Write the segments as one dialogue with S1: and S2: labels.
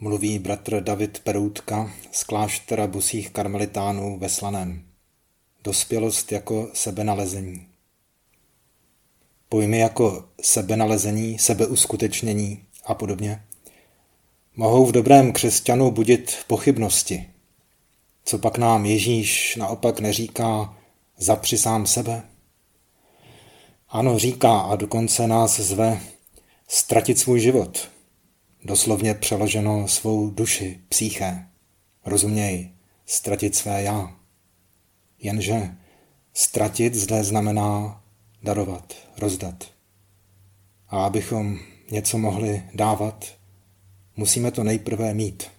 S1: mladý bratr David Peroutka z kláštera busích karmelitánů ve Slaném. Dospělost jako sebenalezení. Pojmy jako sebenalezení, sebeuskutečnění a podobně mohou v dobrém křesťanu budit pochybnosti. Co pak nám Ježíš naopak neříká zapři sám sebe? Ano, říká a dokonce nás zve ztratit svůj život. Doslovně přeloženo svou duši, psíché. Rozuměj, ztratit své já. Jenže ztratit zde znamená darovat, rozdat. A abychom něco mohli dávat, musíme to nejprve mít.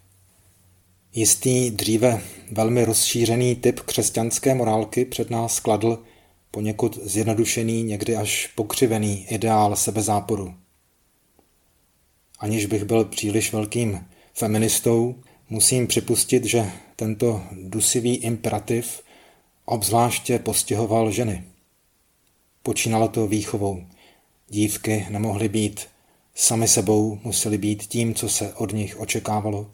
S1: Jistý dříve velmi rozšířený typ křesťanské morálky před nás skladl poněkud zjednodušený, někdy až pokřivený ideál sebezáporu. Aniž bych byl příliš velkým feministou, musím připustit, že tento dusivý imperativ obzvláště postihoval ženy. Počínalo to výchovou. Dívky nemohly být sami sebou, museli být tím, co se od nich očekávalo.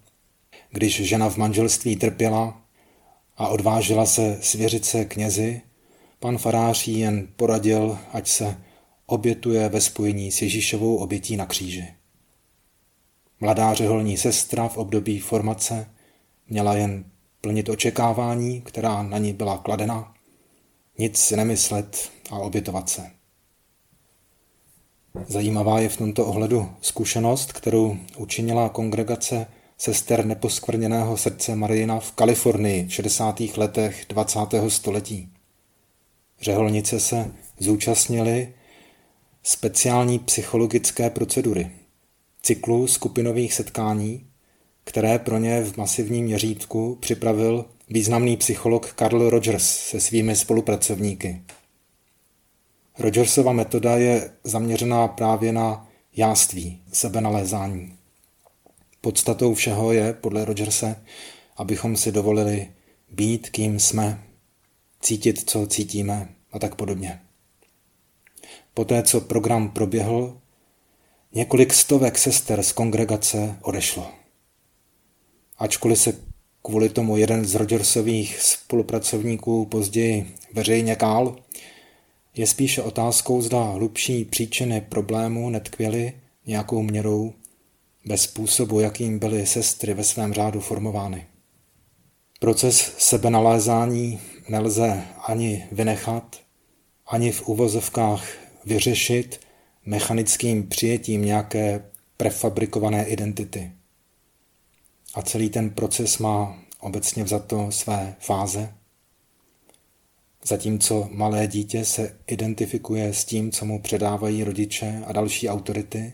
S1: Když žena v manželství trpěla a odvážila se svěřit se knězi, pan farář jen poradil, ať se obětuje ve spojení s Ježíšovou obětí na kříži. Mladá řeholní sestra v období formace měla jen plnit očekávání, která na ní byla kladena, nic si nemyslet a obětovat se. Zajímavá je v tomto ohledu zkušenost, kterou učinila kongregace sester neposkvrněného srdce Marijina v Kalifornii v 60. letech 20. století. Řeholnice se zúčastnili speciální psychologické procedury, cyklu skupinových setkání, které pro ně v masivním měřítku připravil významný psycholog Carl Rogers se svými spolupracovníky. Rogersova metoda je zaměřená právě na jáství, sebenalézání. Podstatou všeho je, podle Rogerse, abychom si dovolili být, kým jsme, cítit, co cítíme a tak podobně. Poté, co program proběhl, několik stovek sester z kongregace odešlo. Ačkoliv se kvůli tomu jeden z Rogersových spolupracovníků později veřejně kál, je spíše otázkou, zda hlubší příčiny problému netkvěly nějakou měrou bez způsobu, jakým byly sestry ve svém řádu formovány. Proces sebenalézání nelze ani vynechat, ani v uvozovkách vyřešit mechanickým přijetím nějaké prefabrikované identity. A celý ten proces má obecně vzato své fáze. Zatímco malé dítě se identifikuje s tím, co mu předávají rodiče a další autority,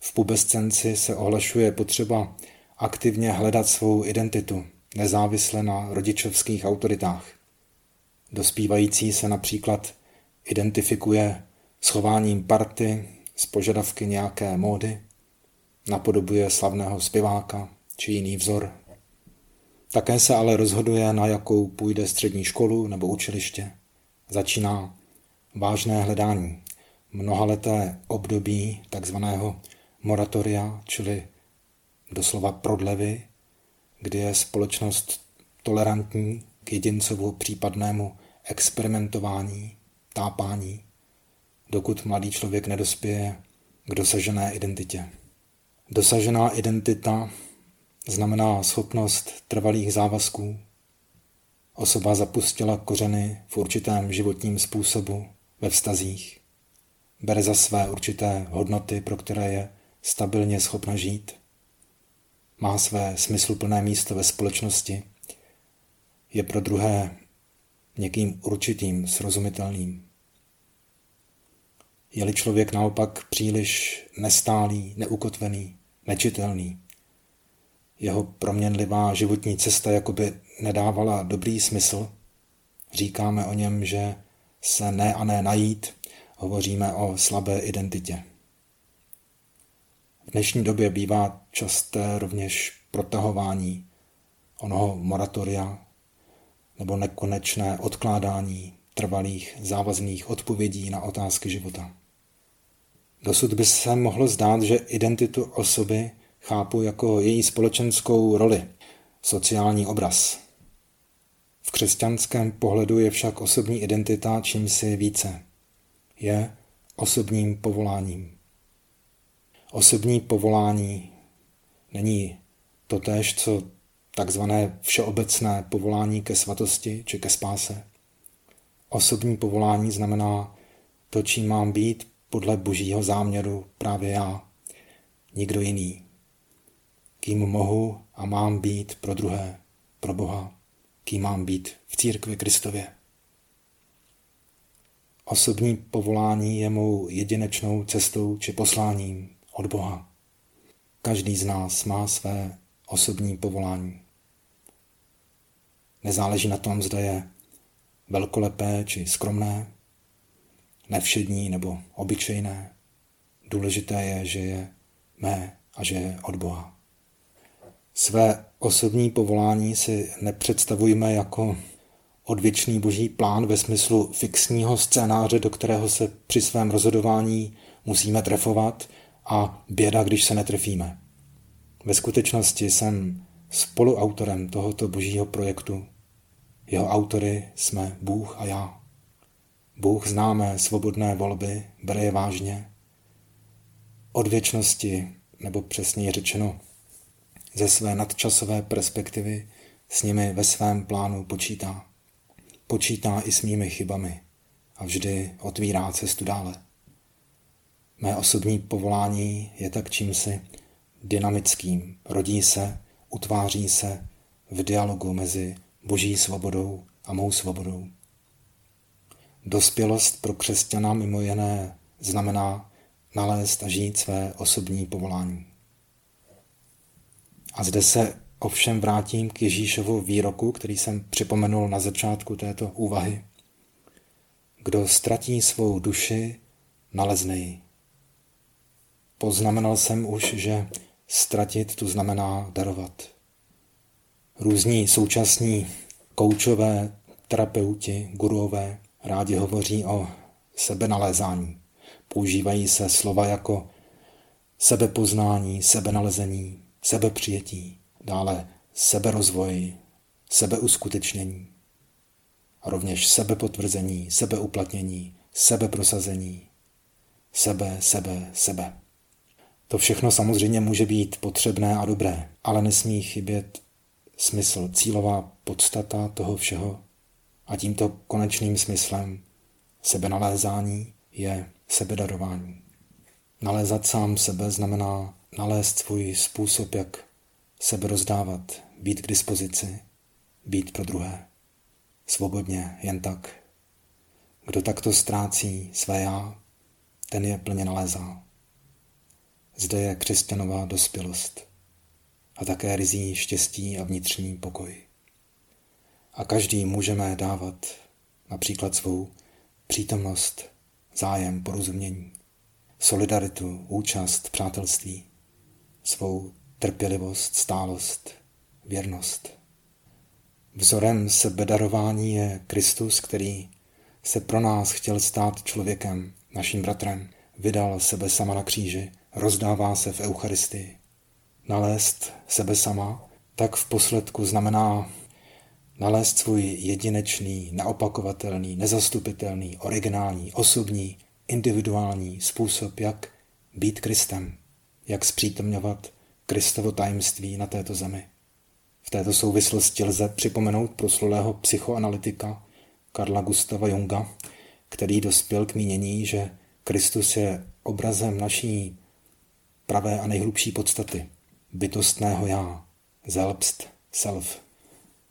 S1: v pubescenci se ohlašuje potřeba aktivně hledat svou identitu, nezávisle na rodičovských autoritách. Dospívající se například identifikuje schováním party z požadavky nějaké módy, napodobuje slavného zpěváka či jiný vzor. Také se ale rozhoduje, na jakou půjde střední školu nebo učiliště. Začíná vážné hledání, mnohaleté období takzvaného moratoria, čili doslova prodlevy, kdy je společnost tolerantní k jedincovu případnému experimentování, tápání, dokud mladý člověk nedospěje k dosažené identitě. Dosažená identita znamená schopnost trvalých závazků. Osoba zapustila kořeny v určitém životním způsobu, ve vztazích. Bere za své určité hodnoty, pro které je stabilně schopna žít. Má své smysluplné místo ve společnosti. Je pro druhé někým určitým, srozumitelným. Je-li člověk naopak příliš nestálý, neukotvený, nečitelný, jeho proměnlivá životní cesta jakoby nedávala dobrý smysl, říkáme o něm, že se ne a ne najít, hovoříme o slabé identitě. V dnešní době bývá časté rovněž protahování onoho moratoria nebo nekonečné odkládání trvalých závazných odpovědí na otázky života. Dosud by se mohlo zdát, že identitu osoby chápu jako její společenskou roli, sociální obraz. V křesťanském pohledu je však osobní identita čím si více. Je osobním povoláním. Osobní povolání není totéž, co takzvané všeobecné povolání ke svatosti či ke spáse. Osobní povolání znamená to, čím mám být podle božího záměru právě já, nikdo jiný. Kým mohu a mám být pro druhé, pro Boha, kým mám být v církvi Kristově. Osobní povolání je mou jedinečnou cestou či posláním od Boha. Každý z nás má své osobní povolání. Nezáleží na tom, zda je velkolepé či skromné, nevšední nebo obyčejné. Důležité je, že je mé a že je od Boha. Své osobní povolání si nepředstavujme jako odvěčný boží plán ve smyslu fixního scénáře, do kterého se při svém rozhodování musíme trefovat a běda, když se netrefíme. Ve skutečnosti jsem spoluautorem tohoto božího projektu. Jeho autory jsme Bůh a já. Bůh známe svobodné volby, bere je vážně. Od věčnosti, nebo přesněji řečeno, ze své nadčasové perspektivy s nimi ve svém plánu počítá. Počítá i s mými chybami a vždy otvírá cestu dále. Mé osobní povolání je tak čímsi dynamickým, rodí se, utváří se v dialogu mezi boží svobodou a mou svobodou. Dospělost pro křesťana mimo jiné znamená nalézt a žít své osobní povolání. A zde se ovšem vrátím k Ježíšovu výroku, který jsem připomenul na začátku této úvahy. Kdo ztratí svou duši, nalezne ji. Poznamenal jsem už, že ztratit tu znamená darovat. Různí současní koučové, terapeuti, guruové rádi hovoří o sebenalézání. Používají se slova jako sebepoznání, sebenalezení, sebepřijetí, dále seberozvoj, sebeuskutečnění. A rovněž sebepotvrzení, sebeuplatnění, sebeprosazení, sebe, sebe, sebe. To všechno samozřejmě může být potřebné a dobré, ale nesmí chybět smysl, cílová podstata toho všeho. A tímto konečným smyslem sebenalézání je sebedarování. Nalézat sám sebe znamená nalézt svůj způsob, jak sebe rozdávat, být k dispozici, být pro druhé. Svobodně, jen tak. Kdo takto ztrácí své já, ten je plně nalézá. Zde je křesťanová dospělost a také rizí štěstí a vnitřní pokoj. A každý můžeme dávat například svou přítomnost, zájem, porozumění, solidaritu, účast, přátelství, svou trpělivost, stálost, věrnost. Vzorem sebedarování je Kristus, který se pro nás chtěl stát člověkem, naším bratrem, vydal sebe sama na kříži, rozdává se v Eucharistii. Nalézt sebe sama, tak v posledku znamená nalézt svůj jedinečný, neopakovatelný, nezastupitelný, originální, osobní, individuální způsob, jak být Kristem, jak zpřítomňovat Kristovo tajemství na této zemi. V této souvislosti lze připomenout proslulého psychoanalytika Karla Gustava Junga, který dospěl k mínění, že Kristus je obrazem naší pravé a nejhlubší podstaty, bytostného já, selbst, self.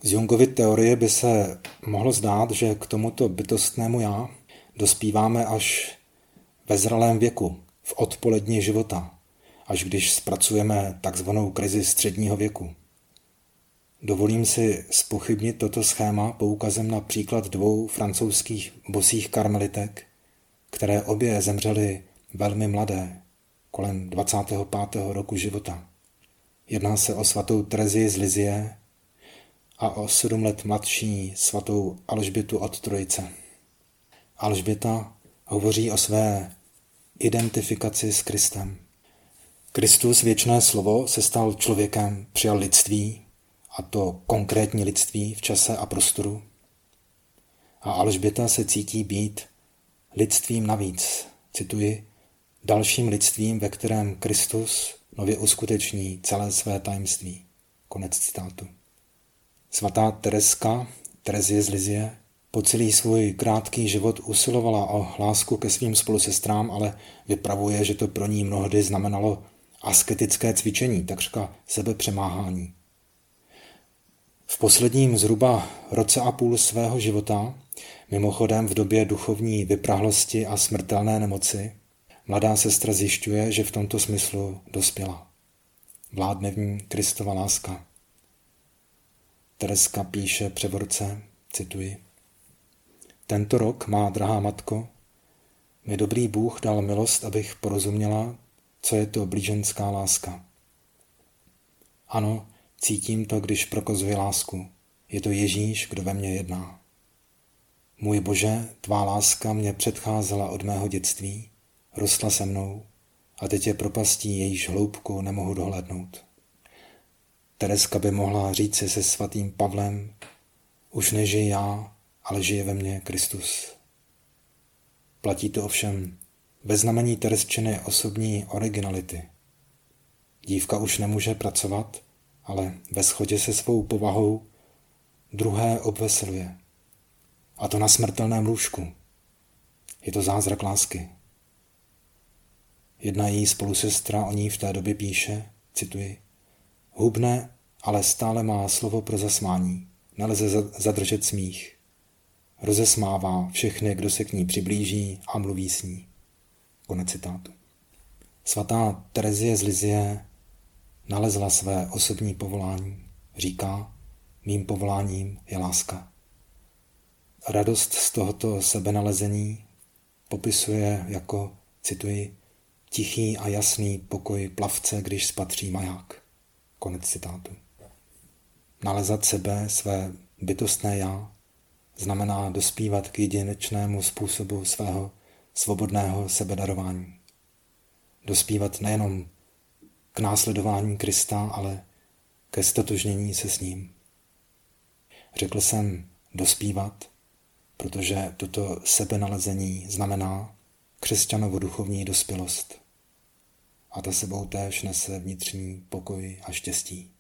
S1: Z Jungovy teorie by se mohlo zdát, že k tomuto bytostnému já dospíváme až ve zralém věku, v odpolední života, až když zpracujeme takzvanou krizi středního věku. Dovolím si spochybnit toto schéma poukazem na příklad dvou francouzských bosých karmelitek, které obě zemřely velmi mladé, kolem 25. roku života. Jedná se o svatou Terezii z Lizie a o sedm let mladší svatou Alžbětu od Trojice. Alžběta hovoří o své identifikaci s Kristem. Kristus, věčné slovo, se stal člověkem, přijal lidství, a to konkrétní lidství v čase a prostoru. A Alžběta se cítí být lidstvím navíc, cituji, dalším lidstvím, ve kterém Kristus nově uskuteční celé své tajemství. Konec citátu. Svatá Tereska, Terezie z Lizie, po celý svůj krátký život usilovala o lásku ke svým spolusestrám, ale vypravuje, že to pro ní mnohdy znamenalo asketické cvičení, takřka sebepřemáhání. V posledním zhruba roce a půl svého života, mimochodem v době duchovní vyprahlosti a smrtelné nemoci, mladá sestra zjišťuje, že v tomto smyslu dospěla. Vládne v ní Kristova láska. Tereska píše převorce, cituji. Tento rok, má drahá matko, mi dobrý Bůh dal milost, abych porozuměla, co je to blíženská láska. Ano, cítím to, když prokazuje lásku. Je to Ježíš, kdo ve mně jedná. Můj Bože, tvá láska mě předcházela od mého dětství, rostla se mnou a teď je propastí jejíž hloubku nemohu dohlednout. Tereska by mohla říci se svatým Pavlem, už nežij já, ale žije ve mně Kristus. Platí to ovšem ve znamení Teresčiny osobní originality. Dívka už nemůže pracovat, ale ve shodě se svou povahou druhé obveseluje. A to na smrtelném lůžku. Je to zázrak lásky. Jedna její spolusestra o ní v té době píše, cituji, Hubne, ale stále má slovo pro zasmání, nelze zadržet smích. Rozesmává všechny, kdo se k ní přiblíží a mluví s ní. Konec citátu. Svatá Terezie z Lizie nalezla své osobní povolání. Říká, mým povoláním je láska. Radost z tohoto sebenalezení popisuje jako, cituji, tichý a jasný pokoj plavce, když spatří maják. Konec citátu. Nalezat sebe, své bytostné já, znamená dospívat k jedinečnému způsobu svého svobodného sebedarování. Dospívat nejenom k následování Krista, ale ke stotožnění se s ním. Řekl jsem dospívat, protože toto sebenalezení znamená křesťanovo duchovní dospělost. A ta sebou též nese vnitřní pokoj a štěstí.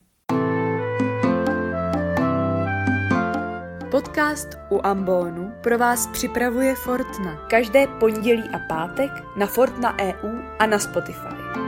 S2: Podcast u Ambonu pro vás připravuje Fortna. Každé pondělí a pátek na Fortna EU a na Spotify.